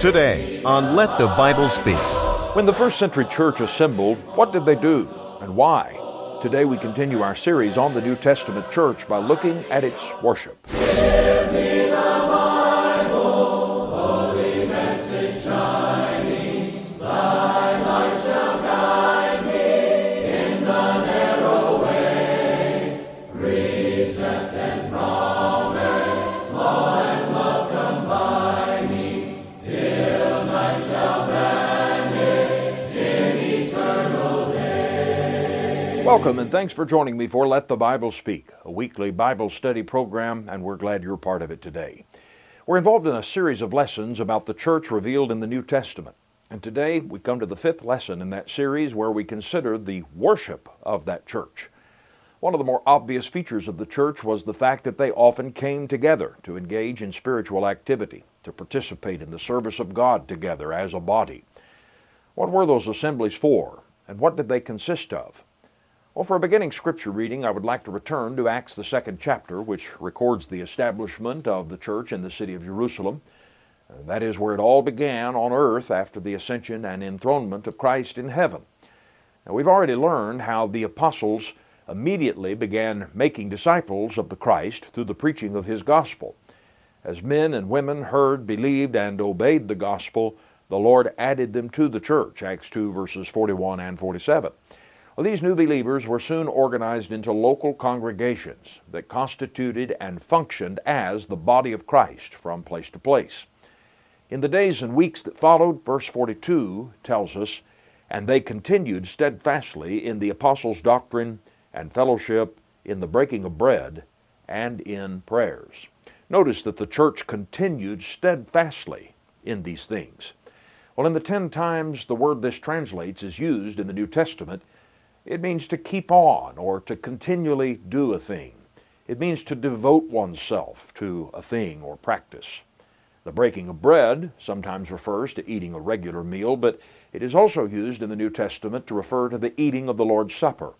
Today on Let the Bible Speak. When the first century church assembled, what did they do and why? Today we continue our series on the New Testament church by looking at its worship. Welcome and thanks for joining me for Let the Bible Speak, a weekly Bible study program, and we're glad you're part of it today. We're involved in a series of lessons about the church revealed in the New Testament. And today we come to the fifth lesson in that series where we consider the worship of that church. One of the more obvious features of the church was the fact that they often came together to engage in spiritual activity, to participate in the service of God together as a body. What were those assemblies for, and what did they consist of? Well, for a beginning scripture reading, I would like to return to Acts, the second chapter, which records the establishment of the church in the city of Jerusalem. Uh, that is where it all began on earth after the ascension and enthronement of Christ in heaven. Now, we've already learned how the apostles immediately began making disciples of the Christ through the preaching of his gospel. As men and women heard, believed, and obeyed the gospel, the Lord added them to the church, Acts 2, verses 41 and 47. Well, these new believers were soon organized into local congregations that constituted and functioned as the body of Christ from place to place. In the days and weeks that followed, verse 42 tells us, and they continued steadfastly in the apostles' doctrine and fellowship, in the breaking of bread, and in prayers. Notice that the church continued steadfastly in these things. Well, in the ten times the word this translates is used in the New Testament, it means to keep on or to continually do a thing. It means to devote oneself to a thing or practice. The breaking of bread sometimes refers to eating a regular meal, but it is also used in the New Testament to refer to the eating of the Lord's Supper.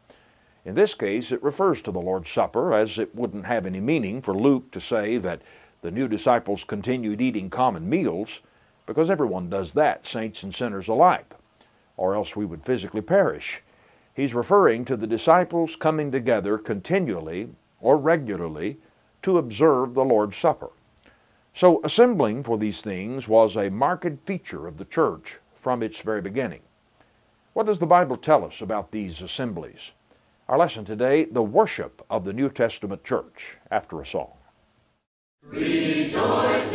In this case, it refers to the Lord's Supper, as it wouldn't have any meaning for Luke to say that the new disciples continued eating common meals, because everyone does that, saints and sinners alike, or else we would physically perish. He's referring to the disciples coming together continually or regularly to observe the Lord's Supper. So, assembling for these things was a marked feature of the church from its very beginning. What does the Bible tell us about these assemblies? Our lesson today the worship of the New Testament church after a song. Rejoice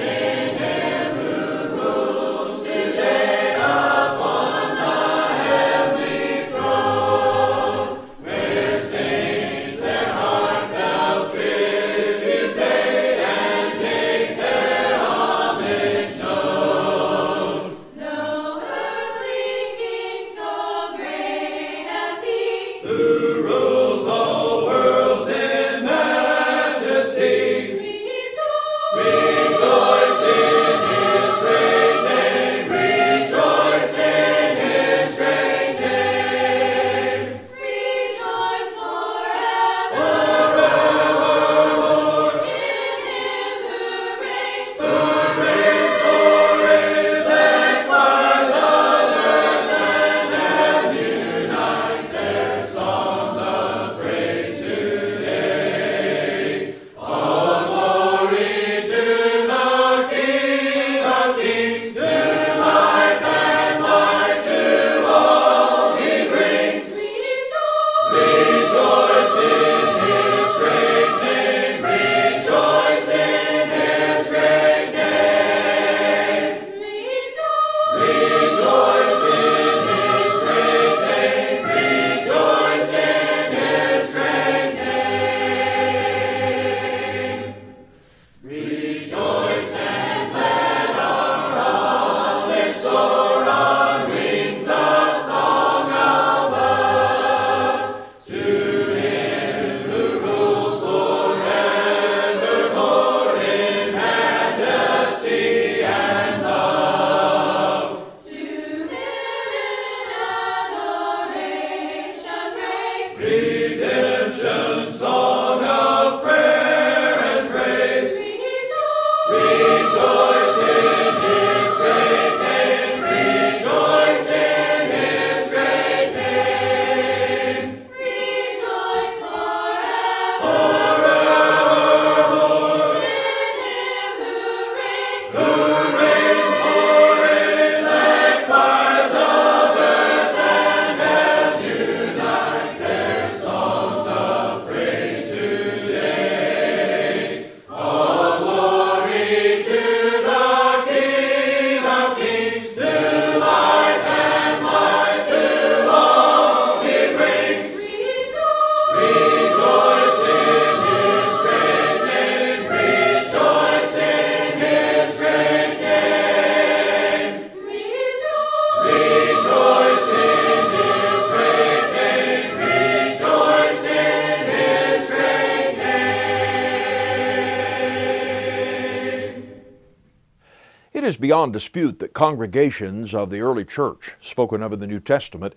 beyond dispute that congregations of the early church, spoken of in the New Testament,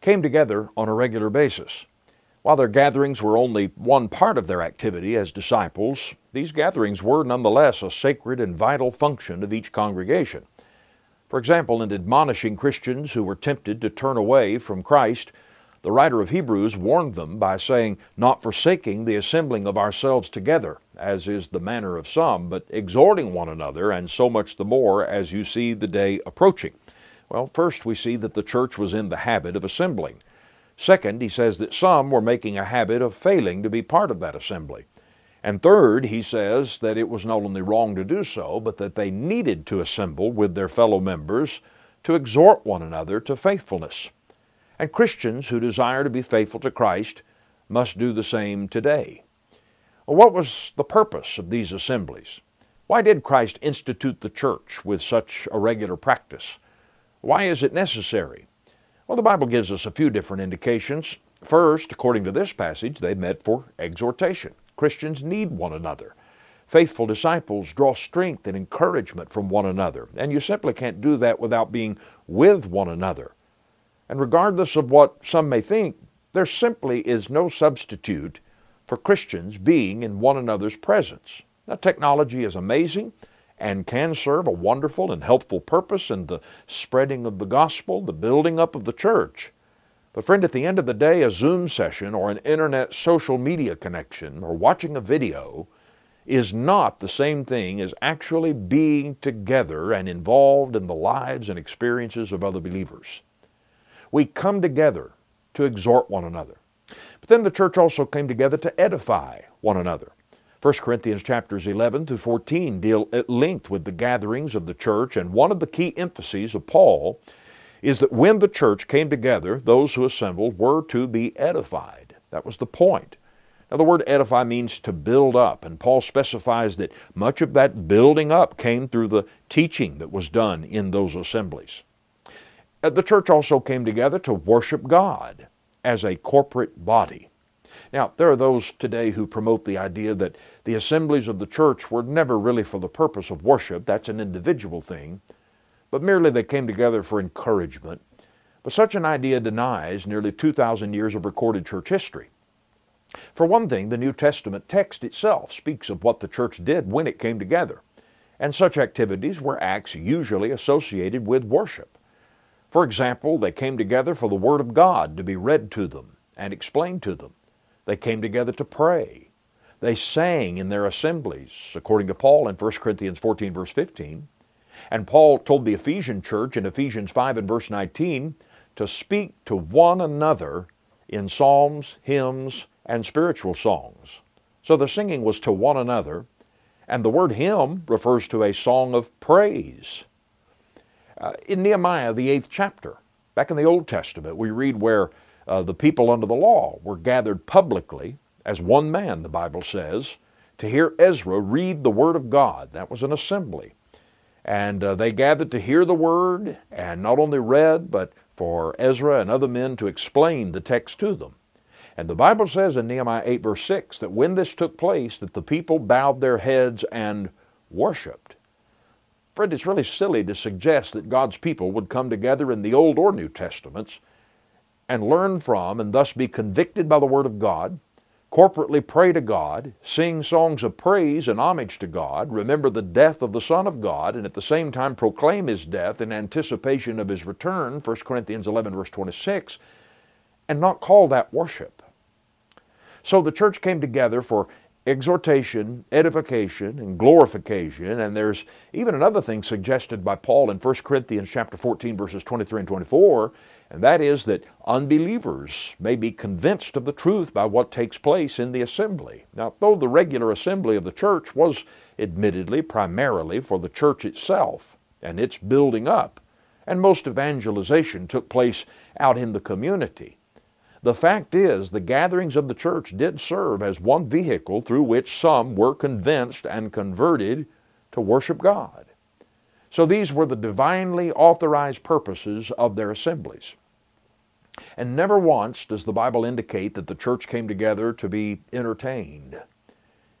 came together on a regular basis. While their gatherings were only one part of their activity as disciples, these gatherings were nonetheless a sacred and vital function of each congregation. For example, in admonishing Christians who were tempted to turn away from Christ, the writer of Hebrews warned them by saying, Not forsaking the assembling of ourselves together, as is the manner of some, but exhorting one another, and so much the more as you see the day approaching. Well, first we see that the church was in the habit of assembling. Second, he says that some were making a habit of failing to be part of that assembly. And third, he says that it was not only wrong to do so, but that they needed to assemble with their fellow members to exhort one another to faithfulness. And Christians who desire to be faithful to Christ must do the same today. Well, what was the purpose of these assemblies? Why did Christ institute the church with such a regular practice? Why is it necessary? Well, the Bible gives us a few different indications. First, according to this passage, they met for exhortation. Christians need one another. Faithful disciples draw strength and encouragement from one another, and you simply can't do that without being with one another. And regardless of what some may think, there simply is no substitute for Christians being in one another's presence. Now, technology is amazing and can serve a wonderful and helpful purpose in the spreading of the gospel, the building up of the church. But, friend, at the end of the day, a Zoom session or an internet social media connection or watching a video is not the same thing as actually being together and involved in the lives and experiences of other believers. We come together to exhort one another. But then the church also came together to edify one another. 1 Corinthians chapters 11 to 14 deal at length with the gatherings of the church, and one of the key emphases of Paul is that when the church came together, those who assembled were to be edified. That was the point. Now, the word edify means to build up, and Paul specifies that much of that building up came through the teaching that was done in those assemblies. Uh, the church also came together to worship God as a corporate body. Now, there are those today who promote the idea that the assemblies of the church were never really for the purpose of worship, that's an individual thing, but merely they came together for encouragement. But such an idea denies nearly 2,000 years of recorded church history. For one thing, the New Testament text itself speaks of what the church did when it came together, and such activities were acts usually associated with worship. For example, they came together for the Word of God to be read to them and explained to them. They came together to pray. They sang in their assemblies, according to Paul in 1 Corinthians 14, verse 15. And Paul told the Ephesian church in Ephesians 5 and verse 19 to speak to one another in psalms, hymns, and spiritual songs. So the singing was to one another, and the word hymn refers to a song of praise. Uh, in Nehemiah, the eighth chapter, back in the Old Testament, we read where uh, the people under the law were gathered publicly as one man, the Bible says, to hear Ezra read the Word of God. That was an assembly. And uh, they gathered to hear the Word, and not only read, but for Ezra and other men to explain the text to them. And the Bible says in Nehemiah 8, verse 6, that when this took place, that the people bowed their heads and worshiped. Friend, it's really silly to suggest that God's people would come together in the Old or New Testaments and learn from and thus be convicted by the Word of God, corporately pray to God, sing songs of praise and homage to God, remember the death of the Son of God, and at the same time proclaim His death in anticipation of His return, 1 Corinthians 11, verse 26, and not call that worship. So the church came together for exhortation, edification, and glorification. And there's even another thing suggested by Paul in 1 Corinthians chapter 14, verses 23 and 24, and that is that unbelievers may be convinced of the truth by what takes place in the assembly. Now, though the regular assembly of the church was admittedly primarily for the church itself and its building up, and most evangelization took place out in the community, the fact is, the gatherings of the church did serve as one vehicle through which some were convinced and converted to worship God. So these were the divinely authorized purposes of their assemblies. And never once does the Bible indicate that the church came together to be entertained.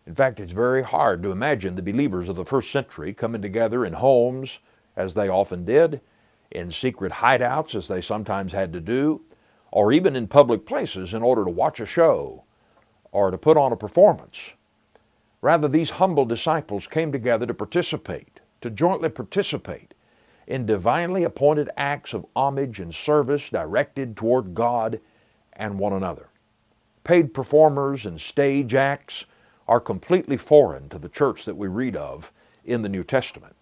In fact, it's very hard to imagine the believers of the first century coming together in homes as they often did, in secret hideouts, as they sometimes had to do, or even in public places in order to watch a show or to put on a performance. Rather, these humble disciples came together to participate, to jointly participate in divinely appointed acts of homage and service directed toward God and one another. Paid performers and stage acts are completely foreign to the church that we read of in the New Testament.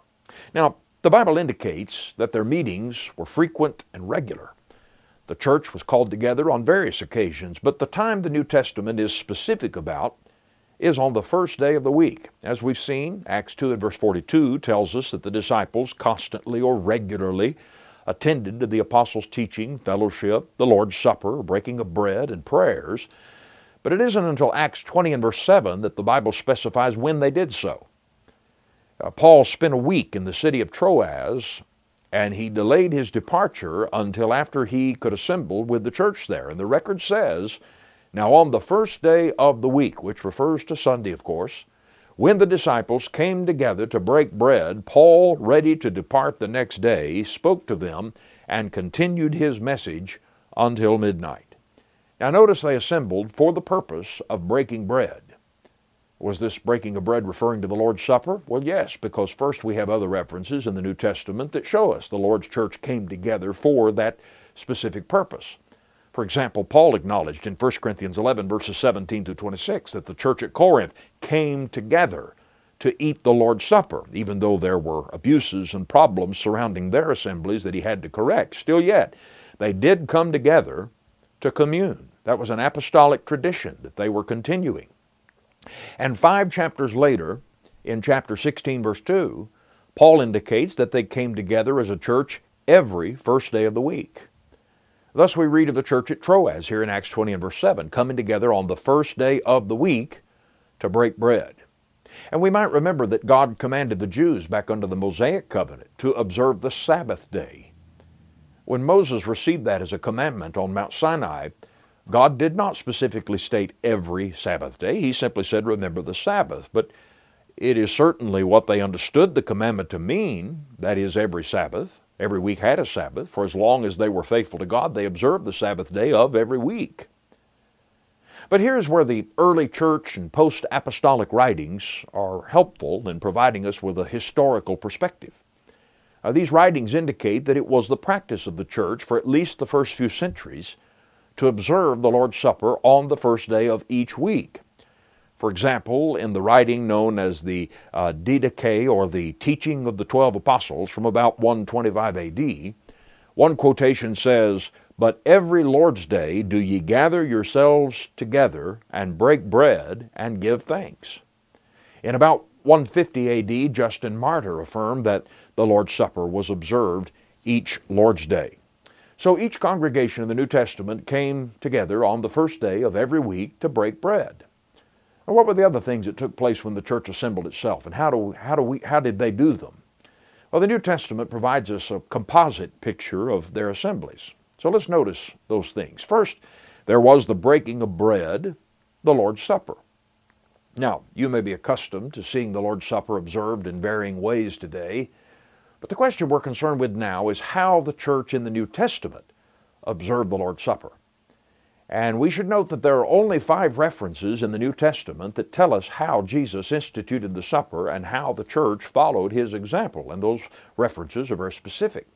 Now, the Bible indicates that their meetings were frequent and regular. The church was called together on various occasions, but the time the New Testament is specific about is on the first day of the week. As we've seen, Acts 2 and verse 42 tells us that the disciples constantly or regularly attended to the apostles' teaching, fellowship, the Lord's Supper, breaking of bread, and prayers. But it isn't until Acts 20 and verse 7 that the Bible specifies when they did so. Uh, Paul spent a week in the city of Troas, and he delayed his departure until after he could assemble with the church there. And the record says now, on the first day of the week, which refers to Sunday, of course, when the disciples came together to break bread, Paul, ready to depart the next day, spoke to them and continued his message until midnight. Now, notice they assembled for the purpose of breaking bread. Was this breaking of bread referring to the Lord's Supper? Well, yes, because first we have other references in the New Testament that show us the Lord's church came together for that specific purpose. For example, Paul acknowledged in 1 Corinthians 11, verses 17 to 26, that the church at Corinth came together to eat the Lord's Supper, even though there were abuses and problems surrounding their assemblies that he had to correct. Still yet, they did come together to commune. That was an apostolic tradition that they were continuing. And five chapters later, in chapter 16, verse 2, Paul indicates that they came together as a church every first day of the week. Thus we read of the church at Troas here in Acts 20 and verse 7, coming together on the first day of the week to break bread. And we might remember that God commanded the Jews back under the Mosaic covenant to observe the Sabbath day. When Moses received that as a commandment on Mount Sinai, God did not specifically state every Sabbath day. He simply said, remember the Sabbath. But it is certainly what they understood the commandment to mean, that is, every Sabbath. Every week had a Sabbath. For as long as they were faithful to God, they observed the Sabbath day of every week. But here's where the early church and post apostolic writings are helpful in providing us with a historical perspective. Uh, these writings indicate that it was the practice of the church for at least the first few centuries to observe the Lord's Supper on the first day of each week. For example, in the writing known as the uh, Didache or the Teaching of the Twelve Apostles from about 125 AD, one quotation says, But every Lord's day do ye gather yourselves together and break bread and give thanks. In about 150 AD, Justin Martyr affirmed that the Lord's Supper was observed each Lord's Day. So each congregation in the New Testament came together on the first day of every week to break bread. What were the other things that took place when the church assembled itself, and how, do, how, do we, how did they do them? Well, the New Testament provides us a composite picture of their assemblies. So let's notice those things. First, there was the breaking of bread, the Lord's Supper. Now, you may be accustomed to seeing the Lord's Supper observed in varying ways today, but the question we're concerned with now is how the church in the New Testament observed the Lord's Supper. And we should note that there are only five references in the New Testament that tell us how Jesus instituted the supper and how the church followed his example. And those references are very specific.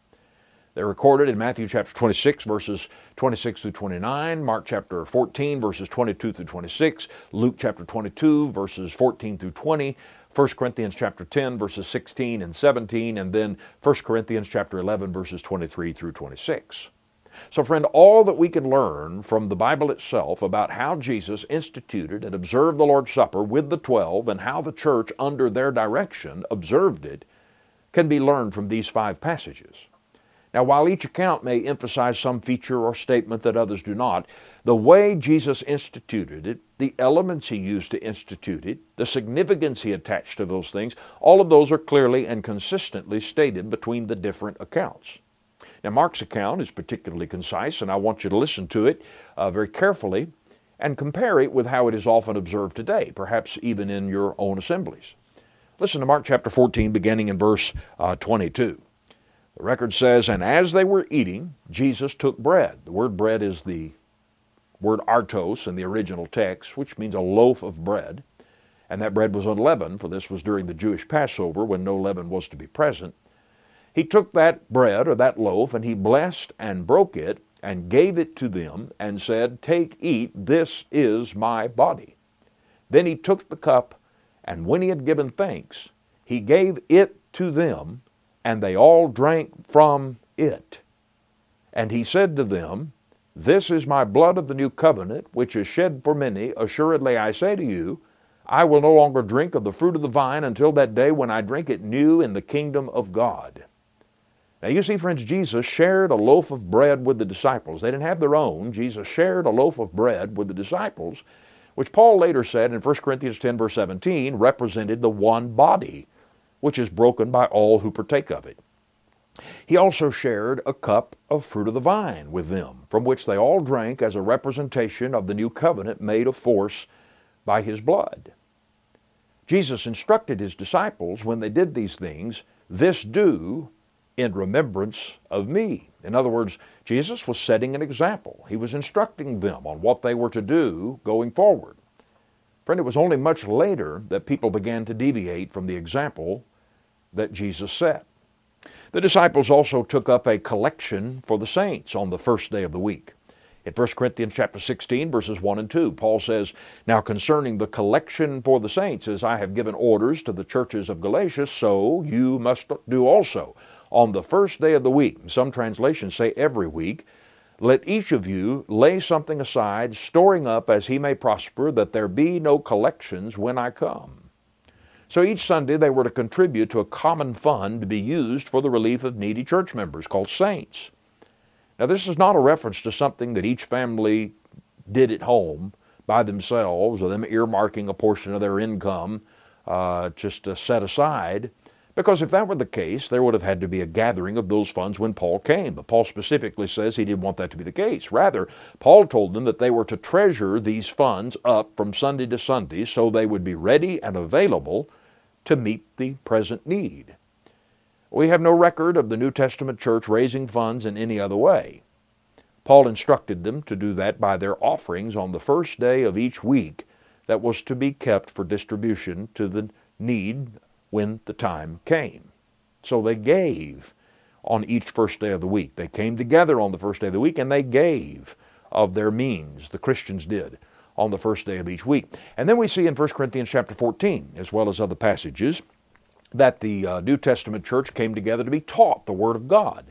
They're recorded in Matthew chapter 26, verses 26 through 29, Mark chapter 14, verses 22 through 26, Luke chapter 22, verses 14 through 20, 1 Corinthians chapter 10, verses 16 and 17, and then 1 Corinthians chapter 11, verses 23 through 26. So, friend, all that we can learn from the Bible itself about how Jesus instituted and observed the Lord's Supper with the twelve and how the church, under their direction, observed it, can be learned from these five passages. Now, while each account may emphasize some feature or statement that others do not, the way Jesus instituted it, the elements he used to institute it, the significance he attached to those things, all of those are clearly and consistently stated between the different accounts. Now, Mark's account is particularly concise, and I want you to listen to it uh, very carefully and compare it with how it is often observed today, perhaps even in your own assemblies. Listen to Mark chapter 14, beginning in verse uh, 22. The record says, And as they were eating, Jesus took bread. The word bread is the word artos in the original text, which means a loaf of bread. And that bread was unleavened, for this was during the Jewish Passover when no leaven was to be present. He took that bread or that loaf and he blessed and broke it and gave it to them and said, Take, eat, this is my body. Then he took the cup, and when he had given thanks, he gave it to them, and they all drank from it. And he said to them, This is my blood of the new covenant, which is shed for many. Assuredly I say to you, I will no longer drink of the fruit of the vine until that day when I drink it new in the kingdom of God. Now, you see, friends, Jesus shared a loaf of bread with the disciples. They didn't have their own. Jesus shared a loaf of bread with the disciples, which Paul later said in 1 Corinthians 10, verse 17, represented the one body, which is broken by all who partake of it. He also shared a cup of fruit of the vine with them, from which they all drank as a representation of the new covenant made of force by his blood. Jesus instructed his disciples when they did these things, This do in remembrance of me. In other words, Jesus was setting an example. He was instructing them on what they were to do going forward. Friend, it was only much later that people began to deviate from the example that Jesus set. The disciples also took up a collection for the saints on the first day of the week. In 1 Corinthians chapter 16, verses 1 and 2, Paul says, Now concerning the collection for the saints, as I have given orders to the churches of Galatia, so you must do also on the first day of the week. Some translations say every week. Let each of you lay something aside, storing up as he may prosper, that there be no collections when I come. So each Sunday they were to contribute to a common fund to be used for the relief of needy church members called saints. Now, this is not a reference to something that each family did at home by themselves or them earmarking a portion of their income uh, just to set aside. Because if that were the case, there would have had to be a gathering of those funds when Paul came. But Paul specifically says he didn't want that to be the case. Rather, Paul told them that they were to treasure these funds up from Sunday to Sunday so they would be ready and available to meet the present need. We have no record of the New Testament church raising funds in any other way. Paul instructed them to do that by their offerings on the first day of each week that was to be kept for distribution to the need when the time came. So they gave on each first day of the week. They came together on the first day of the week and they gave of their means. The Christians did on the first day of each week. And then we see in 1 Corinthians chapter 14, as well as other passages, that the uh, New Testament church came together to be taught the Word of God.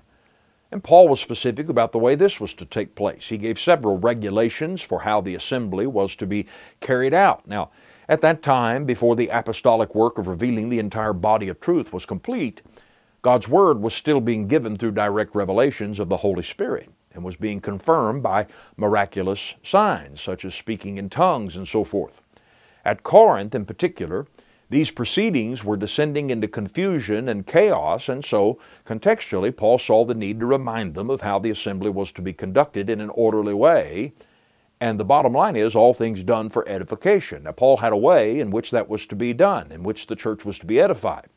And Paul was specific about the way this was to take place. He gave several regulations for how the assembly was to be carried out. Now, at that time, before the apostolic work of revealing the entire body of truth was complete, God's Word was still being given through direct revelations of the Holy Spirit and was being confirmed by miraculous signs, such as speaking in tongues and so forth. At Corinth, in particular, these proceedings were descending into confusion and chaos, and so, contextually, Paul saw the need to remind them of how the assembly was to be conducted in an orderly way and the bottom line is, all things done for edification. Now, Paul had a way in which that was to be done, in which the church was to be edified.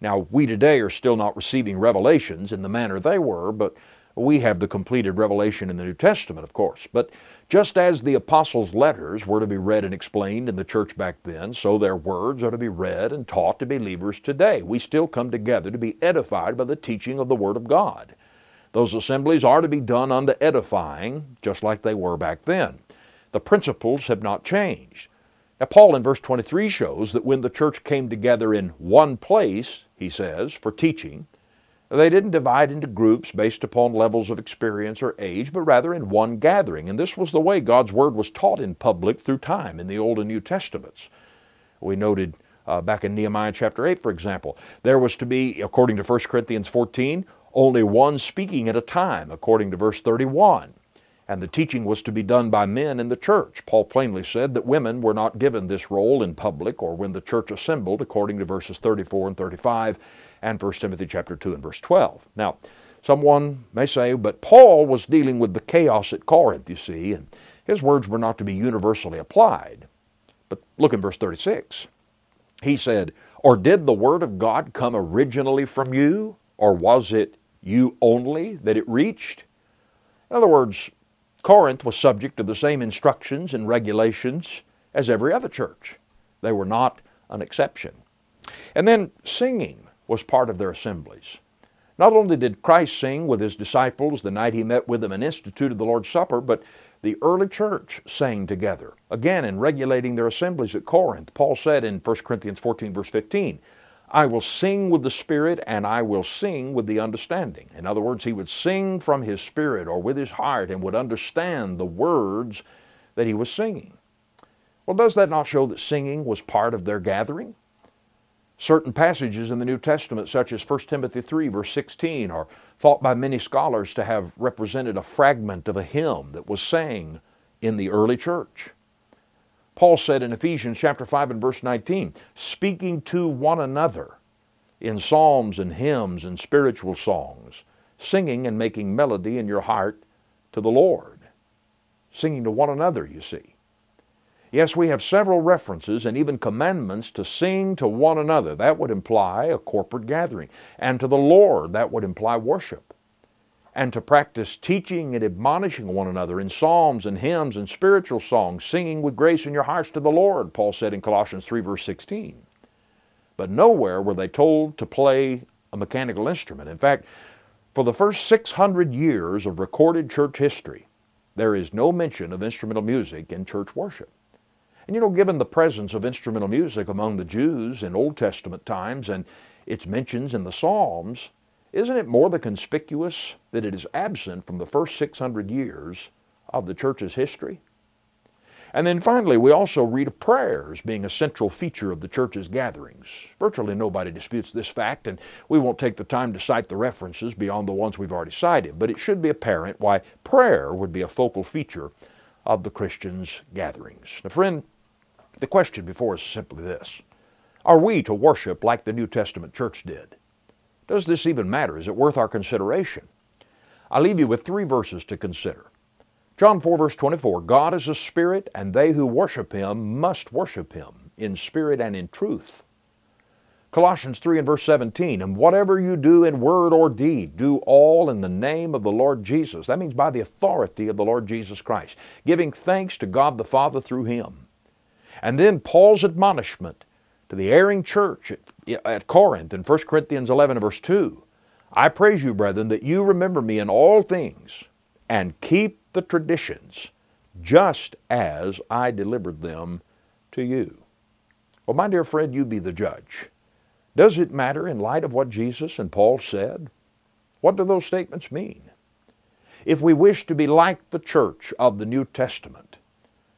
Now, we today are still not receiving revelations in the manner they were, but we have the completed revelation in the New Testament, of course. But just as the apostles' letters were to be read and explained in the church back then, so their words are to be read and taught to believers today. We still come together to be edified by the teaching of the Word of God. Those assemblies are to be done unto edifying, just like they were back then. The principles have not changed. Now, Paul in verse 23 shows that when the church came together in one place, he says, for teaching, they didn't divide into groups based upon levels of experience or age, but rather in one gathering. And this was the way God's Word was taught in public through time in the Old and New Testaments. We noted uh, back in Nehemiah chapter 8, for example, there was to be, according to 1 Corinthians 14, only one speaking at a time, according to verse 31. And the teaching was to be done by men in the church. Paul plainly said that women were not given this role in public or when the church assembled, according to verses 34 and 35 and 1 Timothy chapter 2 and verse 12. Now, someone may say, but Paul was dealing with the chaos at Corinth, you see, and his words were not to be universally applied. But look in verse 36. He said, Or did the word of God come originally from you? Or was it you only that it reached? In other words, Corinth was subject to the same instructions and regulations as every other church. They were not an exception. And then singing was part of their assemblies. Not only did Christ sing with his disciples the night he met with them and instituted the Lord's Supper, but the early church sang together. Again, in regulating their assemblies at Corinth, Paul said in 1 Corinthians 14, verse 15, I will sing with the Spirit and I will sing with the understanding. In other words, he would sing from his spirit or with his heart and would understand the words that he was singing. Well, does that not show that singing was part of their gathering? Certain passages in the New Testament, such as 1 Timothy 3, verse 16, are thought by many scholars to have represented a fragment of a hymn that was sang in the early church. Paul said in Ephesians chapter 5 and verse 19, speaking to one another in psalms and hymns and spiritual songs, singing and making melody in your heart to the Lord. Singing to one another, you see. Yes, we have several references and even commandments to sing to one another. That would imply a corporate gathering. And to the Lord, that would imply worship and to practice teaching and admonishing one another in psalms and hymns and spiritual songs, singing with grace in your hearts to the Lord, Paul said in Colossians 3, verse 16. But nowhere were they told to play a mechanical instrument. In fact, for the first 600 years of recorded church history, there is no mention of instrumental music in church worship. And you know, given the presence of instrumental music among the Jews in Old Testament times and its mentions in the Psalms, isn't it more than conspicuous that it is absent from the first 600 years of the church's history? And then finally, we also read of prayers being a central feature of the church's gatherings. Virtually nobody disputes this fact, and we won't take the time to cite the references beyond the ones we've already cited, but it should be apparent why prayer would be a focal feature of the Christian's gatherings. Now, friend, the question before us is simply this Are we to worship like the New Testament church did? Does this even matter? Is it worth our consideration? I leave you with three verses to consider. John 4, verse 24 God is a spirit, and they who worship him must worship him in spirit and in truth. Colossians 3 and verse 17, and whatever you do in word or deed, do all in the name of the Lord Jesus. That means by the authority of the Lord Jesus Christ, giving thanks to God the Father through him. And then Paul's admonishment to the erring church at, at Corinth in 1 Corinthians 11 and verse 2. I praise you, brethren, that you remember me in all things and keep the traditions just as I delivered them to you. Well, my dear friend, you be the judge. Does it matter in light of what Jesus and Paul said? What do those statements mean? If we wish to be like the church of the New Testament,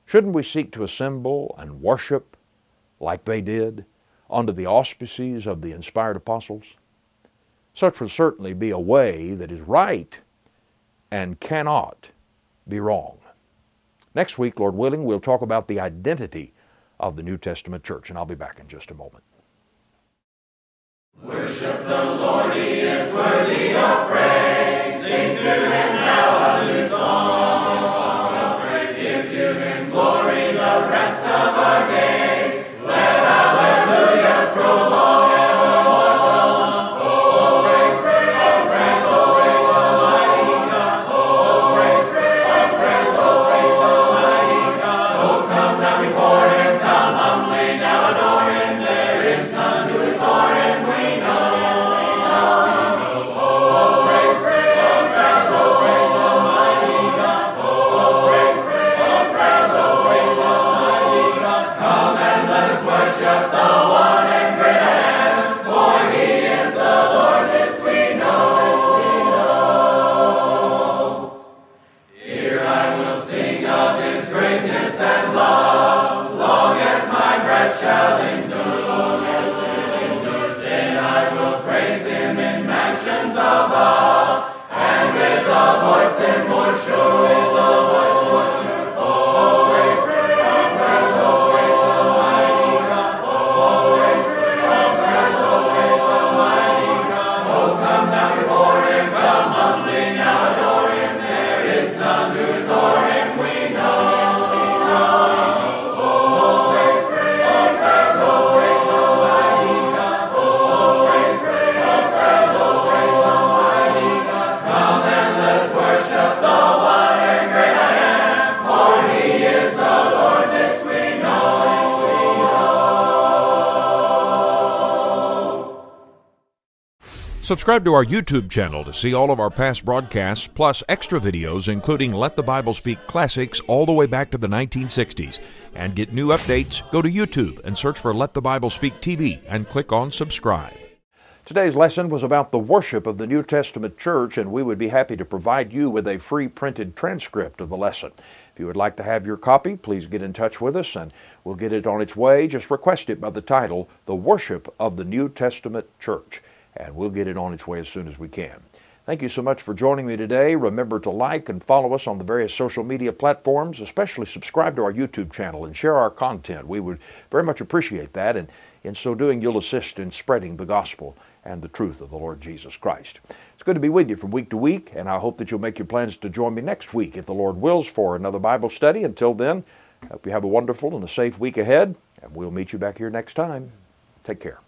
shouldn't we seek to assemble and worship like they did, under the auspices of the inspired apostles? Such would certainly be a way that is right and cannot be wrong. Next week, Lord willing, we'll talk about the identity of the New Testament church, and I'll be back in just a moment. Worship the Lord, He is worthy of praise. voice that more sure. Subscribe to our YouTube channel to see all of our past broadcasts, plus extra videos, including Let the Bible Speak classics all the way back to the 1960s. And get new updates, go to YouTube and search for Let the Bible Speak TV and click on subscribe. Today's lesson was about the worship of the New Testament church, and we would be happy to provide you with a free printed transcript of the lesson. If you would like to have your copy, please get in touch with us and we'll get it on its way. Just request it by the title, The Worship of the New Testament Church and we'll get it on its way as soon as we can. Thank you so much for joining me today. Remember to like and follow us on the various social media platforms, especially subscribe to our YouTube channel and share our content. We would very much appreciate that, and in so doing, you'll assist in spreading the gospel and the truth of the Lord Jesus Christ. It's good to be with you from week to week, and I hope that you'll make your plans to join me next week, if the Lord wills, for another Bible study. Until then, I hope you have a wonderful and a safe week ahead, and we'll meet you back here next time. Take care.